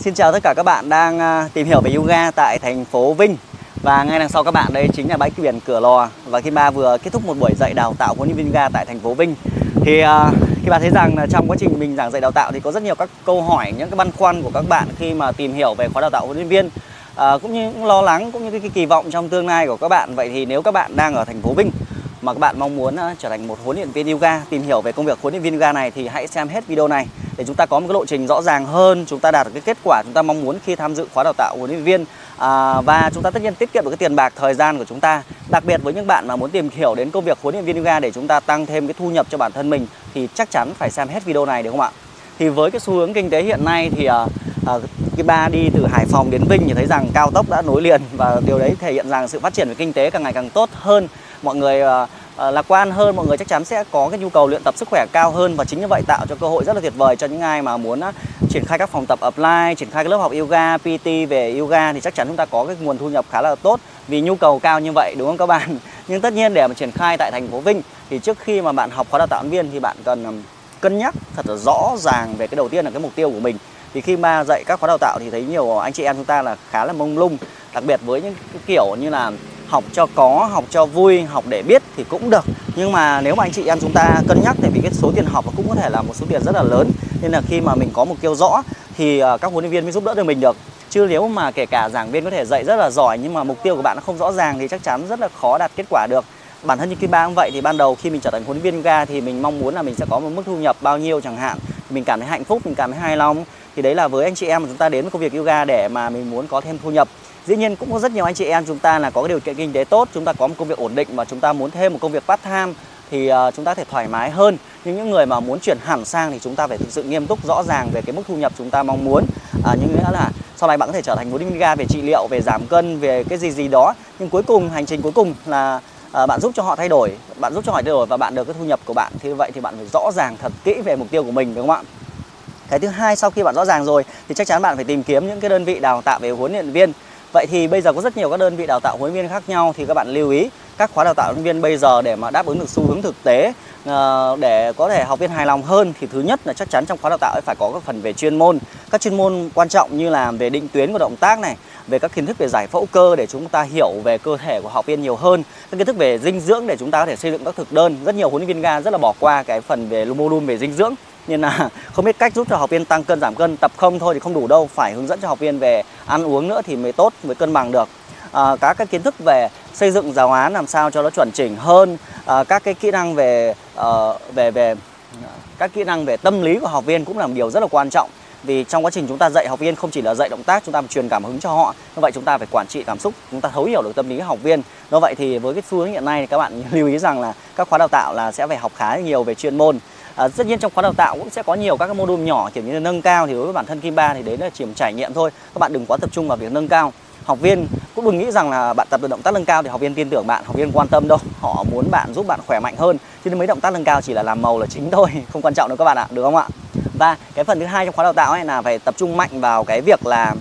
Xin chào tất cả các bạn đang à, tìm hiểu về yoga tại thành phố Vinh. Và ngay đằng sau các bạn đây chính là bãi biển Cửa Lò. Và khi ba vừa kết thúc một buổi dạy đào tạo huấn luyện viên yoga tại thành phố Vinh Thì à, khi bạn thấy rằng là trong quá trình mình giảng dạy đào tạo thì có rất nhiều các câu hỏi, những cái băn khoăn của các bạn khi mà tìm hiểu về khóa đào tạo huấn luyện viên à, Cũng như cũng lo lắng, cũng như cái, cái kỳ vọng trong tương lai của các bạn. Vậy thì nếu các bạn đang ở thành phố Vinh mà các bạn mong muốn à, trở thành một huấn luyện viên yoga tìm hiểu về công việc huấn luyện viên yoga này thì hãy xem hết video này để chúng ta có một cái lộ trình rõ ràng hơn chúng ta đạt được cái kết quả chúng ta mong muốn khi tham dự khóa đào tạo huấn luyện viên. À, và chúng ta tất nhiên tiết kiệm được cái tiền bạc thời gian của chúng ta. Đặc biệt với những bạn mà muốn tìm hiểu đến công việc huấn luyện viên yoga để chúng ta tăng thêm cái thu nhập cho bản thân mình thì chắc chắn phải xem hết video này đúng không ạ? Thì với cái xu hướng kinh tế hiện nay thì à, à, cái ba đi từ Hải Phòng đến Vinh thì thấy rằng cao tốc đã nối liền và điều đấy thể hiện rằng sự phát triển về kinh tế càng ngày càng tốt hơn. Mọi người à, Ờ, lạc quan hơn, mọi người chắc chắn sẽ có cái nhu cầu luyện tập sức khỏe cao hơn và chính như vậy tạo cho cơ hội rất là tuyệt vời cho những ai mà muốn triển khai các phòng tập apply, triển khai các lớp học yoga PT về yoga thì chắc chắn chúng ta có cái nguồn thu nhập khá là tốt vì nhu cầu cao như vậy, đúng không các bạn? Nhưng tất nhiên để mà triển khai tại thành phố Vinh thì trước khi mà bạn học khóa đào tạo viên thì bạn cần cân nhắc thật là rõ ràng về cái đầu tiên là cái mục tiêu của mình. Thì khi mà dạy các khóa đào tạo thì thấy nhiều anh chị em chúng ta là khá là mông lung, đặc biệt với những kiểu như là học cho có, học cho vui, học để biết thì cũng được. Nhưng mà nếu mà anh chị em chúng ta cân nhắc tại vì cái số tiền học cũng có thể là một số tiền rất là lớn. Nên là khi mà mình có mục tiêu rõ thì ờ, các huấn luyện viên mới giúp đỡ được mình được. Chứ nếu mà kể cả giảng viên có thể dạy rất là giỏi nhưng mà mục tiêu của bạn nó không rõ ràng thì chắc chắn rất là khó đạt kết quả được. Bản thân như kim ba cũng vậy thì ban đầu khi mình trở thành huấn luyện viên yoga thì mình mong muốn là mình sẽ có một mức thu nhập bao nhiêu chẳng hạn. Mình cảm thấy hạnh phúc, mình cảm thấy hài lòng. Thì đấy là với anh chị em mà chúng ta đến với công việc yoga để mà mình muốn có thêm thu nhập dĩ nhiên cũng có rất nhiều anh chị em chúng ta là có cái điều kiện kinh tế tốt chúng ta có một công việc ổn định mà chúng ta muốn thêm một công việc part time thì uh, chúng ta có thể thoải mái hơn. Nhưng những người mà muốn chuyển hẳn sang thì chúng ta phải thực sự nghiêm túc rõ ràng về cái mức thu nhập chúng ta mong muốn. À, nhưng nghĩa là sau này bạn có thể trở thành một ga về trị liệu về giảm cân về cái gì gì đó. Nhưng cuối cùng hành trình cuối cùng là à, bạn giúp cho họ thay đổi bạn giúp cho họ thay đổi và bạn được cái thu nhập của bạn. Thì vậy thì bạn phải rõ ràng thật kỹ về mục tiêu của mình đúng không ạ? Cái thứ hai sau khi bạn rõ ràng rồi thì chắc chắn bạn phải tìm kiếm những cái đơn vị đào tạo về huấn luyện viên. Vậy thì bây giờ có rất nhiều các đơn vị đào tạo huấn luyện viên khác nhau thì các bạn lưu ý, các khóa đào tạo huấn luyện viên bây giờ để mà đáp ứng được xu hướng thực tế ờ, để có thể học viên hài lòng hơn thì thứ nhất là chắc chắn trong khóa đào tạo phải có các phần về chuyên môn. Các chuyên môn quan trọng như là về định tuyến của động tác này, về các kiến thức về giải phẫu cơ để chúng ta hiểu về cơ thể của học viên nhiều hơn, các kiến thức về dinh dưỡng để chúng ta có thể xây dựng các thực đơn. Rất nhiều huấn luyện viên ga rất là bỏ qua cái phần về mô đun về dinh dưỡng nên là không biết cách giúp cho học viên tăng cân giảm cân. Tập không thôi thì không đủ đâu phải hướng dẫn cho học viên về ăn uống nữa thì mới tốt mới cân bằng được. À, các cái kiến thức về xây dựng giáo án làm sao cho nó chuẩn chỉnh hơn à, các cái kỹ năng về à, về về các kỹ năng về tâm lý của học viên cũng là một điều rất là quan trọng. Vì trong quá trình chúng ta dạy học viên không chỉ là dạy động tác chúng ta phải truyền cảm hứng cho họ. Như vậy chúng ta phải quản trị cảm xúc chúng ta thấu hiểu được tâm lý học viên. Do vậy thì với cái xu hướng hiện nay thì các bạn lưu ý rằng là các khóa đào tạo là sẽ phải học khá nhiều về chuyên môn à, tất nhiên trong khóa đào tạo cũng sẽ có nhiều các cái mô đun nhỏ kiểu như là nâng cao thì đối với bản thân kim ba thì đấy là chỉ một trải nghiệm thôi. Các bạn đừng quá tập trung vào việc nâng cao. Học viên cũng đừng nghĩ rằng là bạn tập được động tác nâng cao thì học viên tin tưởng bạn học viên quan tâm đâu. Họ muốn bạn giúp bạn khỏe mạnh hơn. Chứ mấy động tác nâng cao chỉ là làm màu là chính thôi không quan trọng đâu các bạn ạ được không ạ? Và cái phần thứ hai trong khóa đào tạo ấy là phải tập trung mạnh vào cái việc là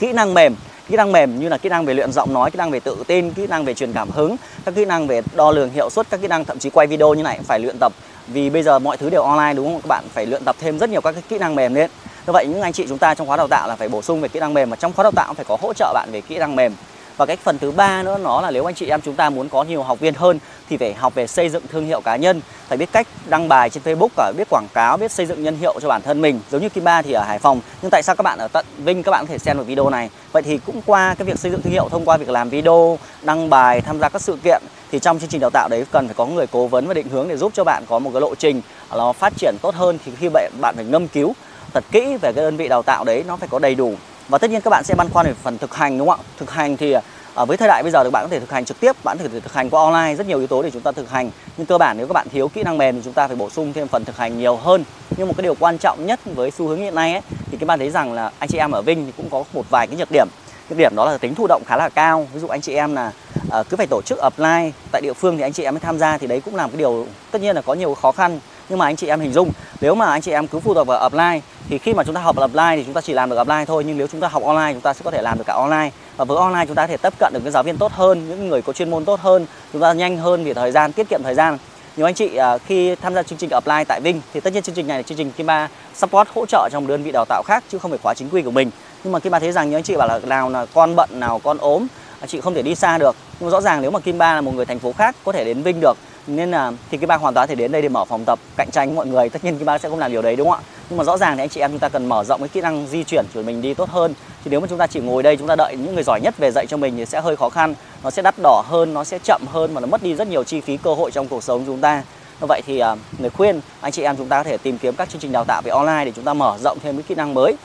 kỹ năng mềm. Kỹ năng mềm như là kỹ năng về luyện giọng nói kỹ năng về tự tin kỹ năng về truyền cảm hứng các kỹ năng về đo lường hiệu suất các kỹ năng thậm chí quay video như này phải luyện tập vì bây giờ mọi thứ đều online, đúng không? Các bạn phải luyện tập thêm rất nhiều các cái kỹ năng mềm lên. Như vậy, những anh chị chúng ta trong khóa đào tạo là phải bổ sung về kỹ năng mềm và trong khóa đào tạo phải có hỗ trợ bạn về kỹ năng mềm và cái phần thứ ba nữa nó là nếu anh chị em chúng ta muốn có nhiều học viên hơn thì phải học về xây dựng thương hiệu cá nhân. Phải biết cách đăng bài trên Facebook cả biết quảng cáo, biết xây dựng nhân hiệu cho bản thân mình. Giống như Kim Ba thì ở Hải Phòng, nhưng tại sao các bạn ở tận Vinh các bạn có thể xem được video này? Vậy thì cũng qua cái việc xây dựng thương hiệu, thông qua việc làm video, đăng bài, tham gia các sự kiện, thì trong chương trình đào tạo đấy cần phải có người cố vấn và định hướng để giúp cho bạn có một cái lộ trình nó phát triển tốt hơn. Thì khi bạn bạn phải ngâm cứu thật kỹ về cái đơn vị đào tạo đấy, nó phải có đầy đủ và tất nhiên các bạn sẽ băn khoăn về phần thực hành đúng không ạ? Thực hành thì ở với thời đại bây giờ thì bạn có thể thực hành trực tiếp bạn có thể thực hành qua online rất nhiều yếu tố để chúng ta thực hành. Nhưng cơ bản nếu các bạn thiếu kỹ năng mềm thì chúng ta phải bổ sung thêm phần thực hành nhiều hơn. Nhưng một cái điều quan trọng nhất với xu hướng hiện nay ấy, thì các bạn thấy rằng là anh chị em ở Vinh thì cũng có một vài cái nhược điểm. Cái điểm đó là tính thụ động khá là cao. Ví dụ anh chị em là à, cứ phải tổ chức offline tại địa phương thì anh chị em mới tham gia thì đấy cũng làm cái điều tất nhiên là có nhiều khó khăn nhưng mà anh chị em hình dung, nếu mà anh chị em cứ phụ thuộc vào offline thì khi mà chúng ta học offline thì chúng ta chỉ làm được offline thôi. Nhưng nếu chúng ta học online, chúng ta sẽ có thể làm được cả online. Và với online, chúng ta có thể tiếp cận được cái giáo viên tốt hơn, những người có chuyên môn tốt hơn. Chúng ta nhanh hơn vì thời gian, tiết kiệm thời gian. Nhiều anh chị à, khi tham gia chương trình apply tại Vinh, thì tất nhiên chương trình này là chương trình Kim Ba support hỗ trợ trong đơn vị đào tạo khác, chứ không phải khóa chính quy của mình. Nhưng mà Kim Ba thấy rằng những anh chị bảo là nào là con bận, nào con ốm à, chị không thể đi xa được. Nhưng rõ ràng nếu mà Kim Ba là một người thành phố khác, có thể đến Vinh được nên là thì cái Ba hoàn toàn thể đến đây để mở phòng tập cạnh tranh mọi người. Tất nhiên cái Ba sẽ không làm điều đấy đúng không ạ? Nhưng mà rõ ràng thì anh chị em chúng ta cần mở rộng cái kỹ năng di chuyển của mình đi tốt hơn. Thì nếu mà chúng ta chỉ ngồi đây chúng ta đợi những người giỏi nhất về dạy cho mình thì sẽ hơi khó khăn. Nó sẽ đắt đỏ hơn nó sẽ chậm hơn và nó mất đi rất nhiều chi phí cơ hội trong cuộc sống chúng ta. Như vậy thì à, uh, người khuyên anh chị em chúng ta có thể tìm kiếm các chương trình đào tạo về online để chúng ta mở rộng thêm cái kỹ năng mới.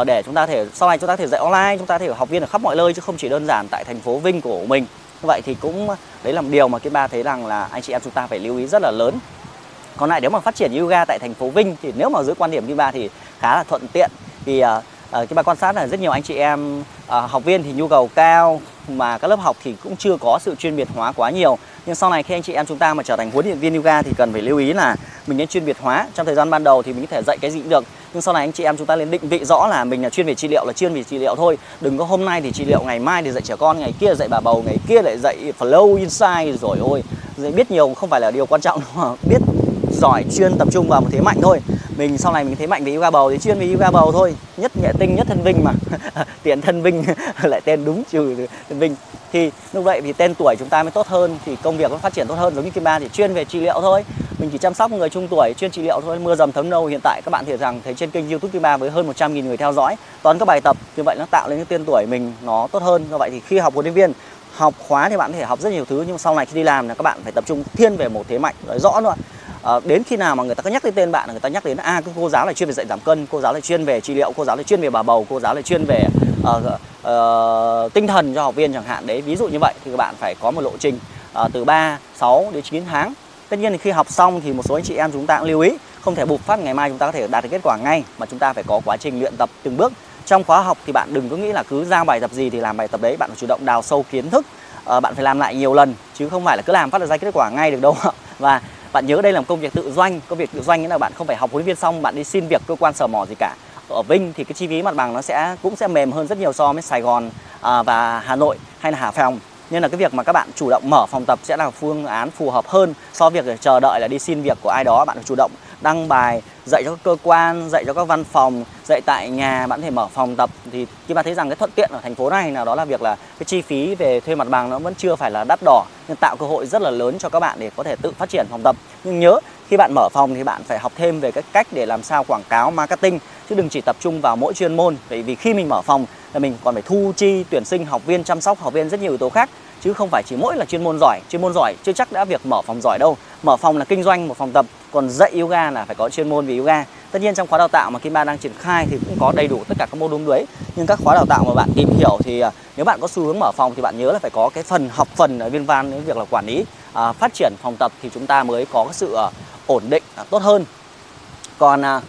Uh, để chúng ta thể sau này chúng ta thể dạy online chúng ta thể học viên ở khắp mọi nơi chứ không chỉ đơn giản tại thành phố Vinh của mình vậy thì cũng đấy là một điều mà cái ba thấy rằng là anh chị em chúng ta phải lưu ý rất là lớn. Còn lại nếu mà phát triển yoga tại thành phố Vinh thì nếu mà dưới quan điểm như ba thì khá là thuận tiện. Vì uh, cái ba quan sát là rất nhiều anh chị em uh, học viên thì nhu cầu cao mà các lớp học thì cũng chưa có sự chuyên biệt hóa quá nhiều. Nhưng sau này khi anh chị em chúng ta mà trở thành huấn luyện viên yoga thì cần phải lưu ý là mình nên chuyên biệt hóa. Trong thời gian ban đầu thì mình có thể dạy cái gì cũng được nhưng sau này anh chị em chúng ta nên định vị rõ là mình là chuyên về trị liệu, là chuyên về trị liệu thôi. Đừng có hôm nay thì trị liệu, ngày mai thì dạy trẻ con, ngày kia dạy bà bầu, ngày kia lại dạy flow inside rồi ôi, dạy biết nhiều không phải là điều quan trọng mà biết giỏi, chuyên tập trung vào một thế mạnh thôi. Mình sau này mình thế mạnh về yoga bầu thì chuyên về yoga bầu thôi. Nhất nhẹ tinh, nhất thân vinh mà. Tiện thân vinh lại tên đúng trừ thân vinh. Thì như vậy thì tên tuổi chúng ta mới tốt hơn, thì công việc nó phát triển tốt hơn. Giống như kim ba thì chuyên về trị liệu thôi mình chỉ chăm sóc người trung tuổi chuyên trị liệu thôi mưa dầm thấm nâu. Hiện tại các bạn thấy rằng thấy trên kênh youtube kim ba với hơn 100.000 người theo dõi toán các bài tập như vậy nó tạo lên cái tên tuổi mình nó tốt hơn. Do vậy thì khi học huấn luyện viên học khóa thì bạn có thể học rất nhiều thứ nhưng sau này khi đi làm là các bạn phải tập trung thiên về một thế mạnh nói rõ luôn. À, đến khi nào mà người ta có nhắc đến tên bạn người ta nhắc đến a à, cô giáo là chuyên về dạy giảm cân cô giáo là chuyên về trị liệu cô giáo là chuyên về bà bầu cô giáo là chuyên về uh, uh, tinh thần cho học viên chẳng hạn. Đấy ví dụ như vậy thì các bạn phải có một lộ trình uh, từ 3, 6 đến 9 tháng tất nhiên thì khi học xong thì một số anh chị em chúng ta cũng lưu ý không thể bục phát ngày mai chúng ta có thể đạt được kết quả ngay mà chúng ta phải có quá trình luyện tập từng bước. Trong khóa học thì bạn đừng có nghĩ là cứ giao bài tập gì thì làm bài tập đấy bạn phải chủ động đào sâu kiến thức. À, bạn phải làm lại nhiều lần chứ không phải là cứ làm phát là ra kết quả ngay được đâu. Và bạn nhớ đây là một công việc tự doanh công việc tự doanh nghĩa là bạn không phải học huấn viên xong bạn đi xin việc cơ quan sở mỏ gì cả. Ở Vinh thì cái chi phí mặt bằng nó sẽ cũng sẽ mềm hơn rất nhiều so với Sài Gòn à, và Hà Nội hay là Hải Phòng nên là cái việc mà các bạn chủ động mở phòng tập sẽ là phương án phù hợp hơn so với việc chờ đợi là đi xin việc của ai đó. Bạn phải chủ động đăng bài, dạy cho các cơ quan, dạy cho các văn phòng, dạy tại nhà, bạn có thể mở phòng tập. Thì khi bạn thấy rằng cái thuận tiện ở thành phố này là đó là việc là cái chi phí về thuê mặt bằng nó vẫn chưa phải là đắt đỏ nhưng tạo cơ hội rất là lớn cho các bạn để có thể tự phát triển phòng tập. Nhưng nhớ khi bạn mở phòng thì bạn phải học thêm về cái cách để làm sao quảng cáo marketing chứ đừng chỉ tập trung vào mỗi chuyên môn. Bởi vì khi mình mở phòng là mình còn phải thu chi tuyển sinh học viên chăm sóc học viên rất nhiều yếu tố khác chứ không phải chỉ mỗi là chuyên môn giỏi. Chuyên môn giỏi chưa chắc đã việc mở phòng giỏi đâu. Mở phòng là kinh doanh một phòng tập. Còn dạy yoga là phải có chuyên môn về yoga. Tất nhiên trong khóa đào tạo mà Kim Ba đang triển khai thì cũng có đầy đủ tất cả các môn đúng đấy. Nhưng các khóa đào tạo mà bạn tìm hiểu thì à, nếu bạn có xu hướng mở phòng thì bạn nhớ là phải có cái phần học phần ở viên van đến việc là quản lý à, phát triển phòng tập. Thì chúng ta mới có cái sự à, ổn định à, tốt hơn. Còn à,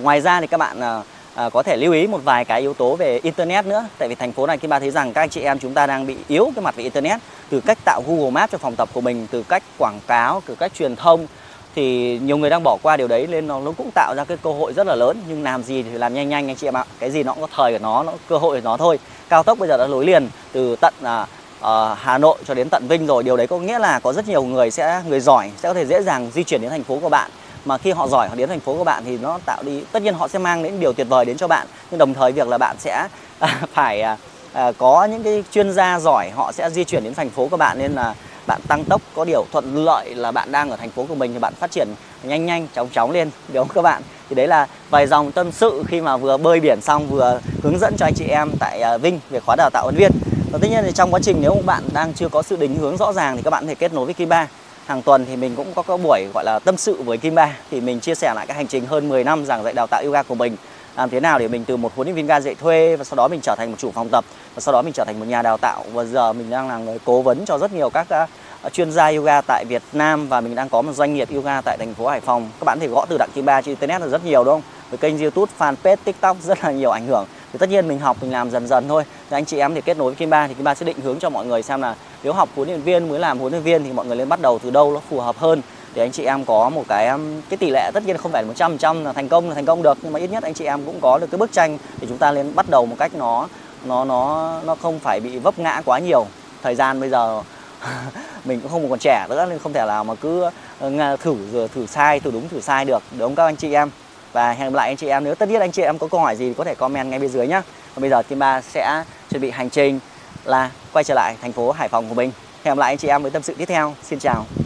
ngoài ra thì các bạn à, à, có thể lưu ý một vài cái yếu tố về internet nữa. Tại vì thành phố này Kim Ba thấy rằng các anh chị em chúng ta đang bị yếu cái mặt về internet. Từ cách tạo Google Maps cho phòng tập của mình từ cách quảng cáo từ cách truyền thông thì nhiều người đang bỏ qua điều đấy nên nó, nó cũng tạo ra cái cơ hội rất là lớn. Nhưng làm gì thì làm nhanh nhanh anh chị em ạ. Cái gì nó cũng có thời của nó nó cơ hội của nó thôi. Cao tốc bây giờ đã nối liền từ tận à, uh, Hà Nội cho đến tận Vinh rồi. Điều đấy có nghĩa là có rất nhiều người sẽ người giỏi sẽ có thể dễ dàng di chuyển đến thành phố của bạn. Mà khi họ giỏi họ đến thành phố của bạn thì nó tạo đi tất nhiên họ sẽ mang đến điều tuyệt vời đến cho bạn. Nhưng đồng thời việc là bạn sẽ à, phải à, à, có những cái chuyên gia giỏi họ sẽ di chuyển đến thành phố của bạn. Nên là bạn tăng tốc có điều thuận lợi là bạn đang ở thành phố của mình thì bạn phát triển nhanh nhanh chóng chóng lên đúng không các bạn? Thì đấy là vài dòng tâm sự khi mà vừa bơi biển xong vừa hướng dẫn cho anh chị em tại Vinh về khóa đào tạo huấn viên và tất nhiên thì trong quá trình nếu bạn đang chưa có sự định hướng rõ ràng thì các bạn có thể kết nối với Kim Ba. Hàng tuần thì mình cũng có các buổi gọi là tâm sự với Kim Ba. Thì mình chia sẻ lại cái hành trình hơn 10 năm giảng dạy đào tạo yoga của mình. Làm thế nào để mình từ một huấn luyện viên ga dạy thuê và sau đó mình trở thành một chủ phòng tập và sau đó mình trở thành một nhà đào tạo. Và giờ mình đang là người cố vấn cho rất nhiều các uh, chuyên gia yoga tại Việt Nam và mình đang có một doanh nghiệp yoga tại thành phố Hải Phòng. Các bạn thể gõ từ đặng Kim Ba trên internet là rất nhiều đúng không? Với kênh YouTube, fanpage, TikTok rất là nhiều ảnh hưởng thì tất nhiên mình học, mình làm dần dần thôi. Thì anh chị em thì kết nối với Kim Ba thì Kim Ba sẽ định hướng cho mọi người xem là nếu học huấn luyện viên mới làm huấn luyện viên thì mọi người nên bắt đầu từ đâu nó phù hợp hơn. Để anh chị em có một cái um, cái tỷ lệ tất nhiên không phải một trăm trăm là thành công là thành công được, nhưng mà ít nhất anh chị em cũng có được cái bức tranh để chúng ta lên bắt đầu một cách nó nó nó nó không phải bị vấp ngã quá nhiều. Thời gian bây giờ mình cũng không còn trẻ nữa, nên không thể nào mà cứ ờ, thử rồi thử sai, thử đúng, thử sai được. Đúng không các anh chị em? Và hẹn gặp lại anh chị em, nếu tất nhiên anh chị em có câu hỏi gì thì có thể comment ngay bên dưới nhá. Còn bây giờ team ba sẽ chuẩn bị hành trình là quay trở lại thành phố Hải Phòng của mình. Hẹn gặp lại anh chị em với tâm sự tiếp theo. Xin chào.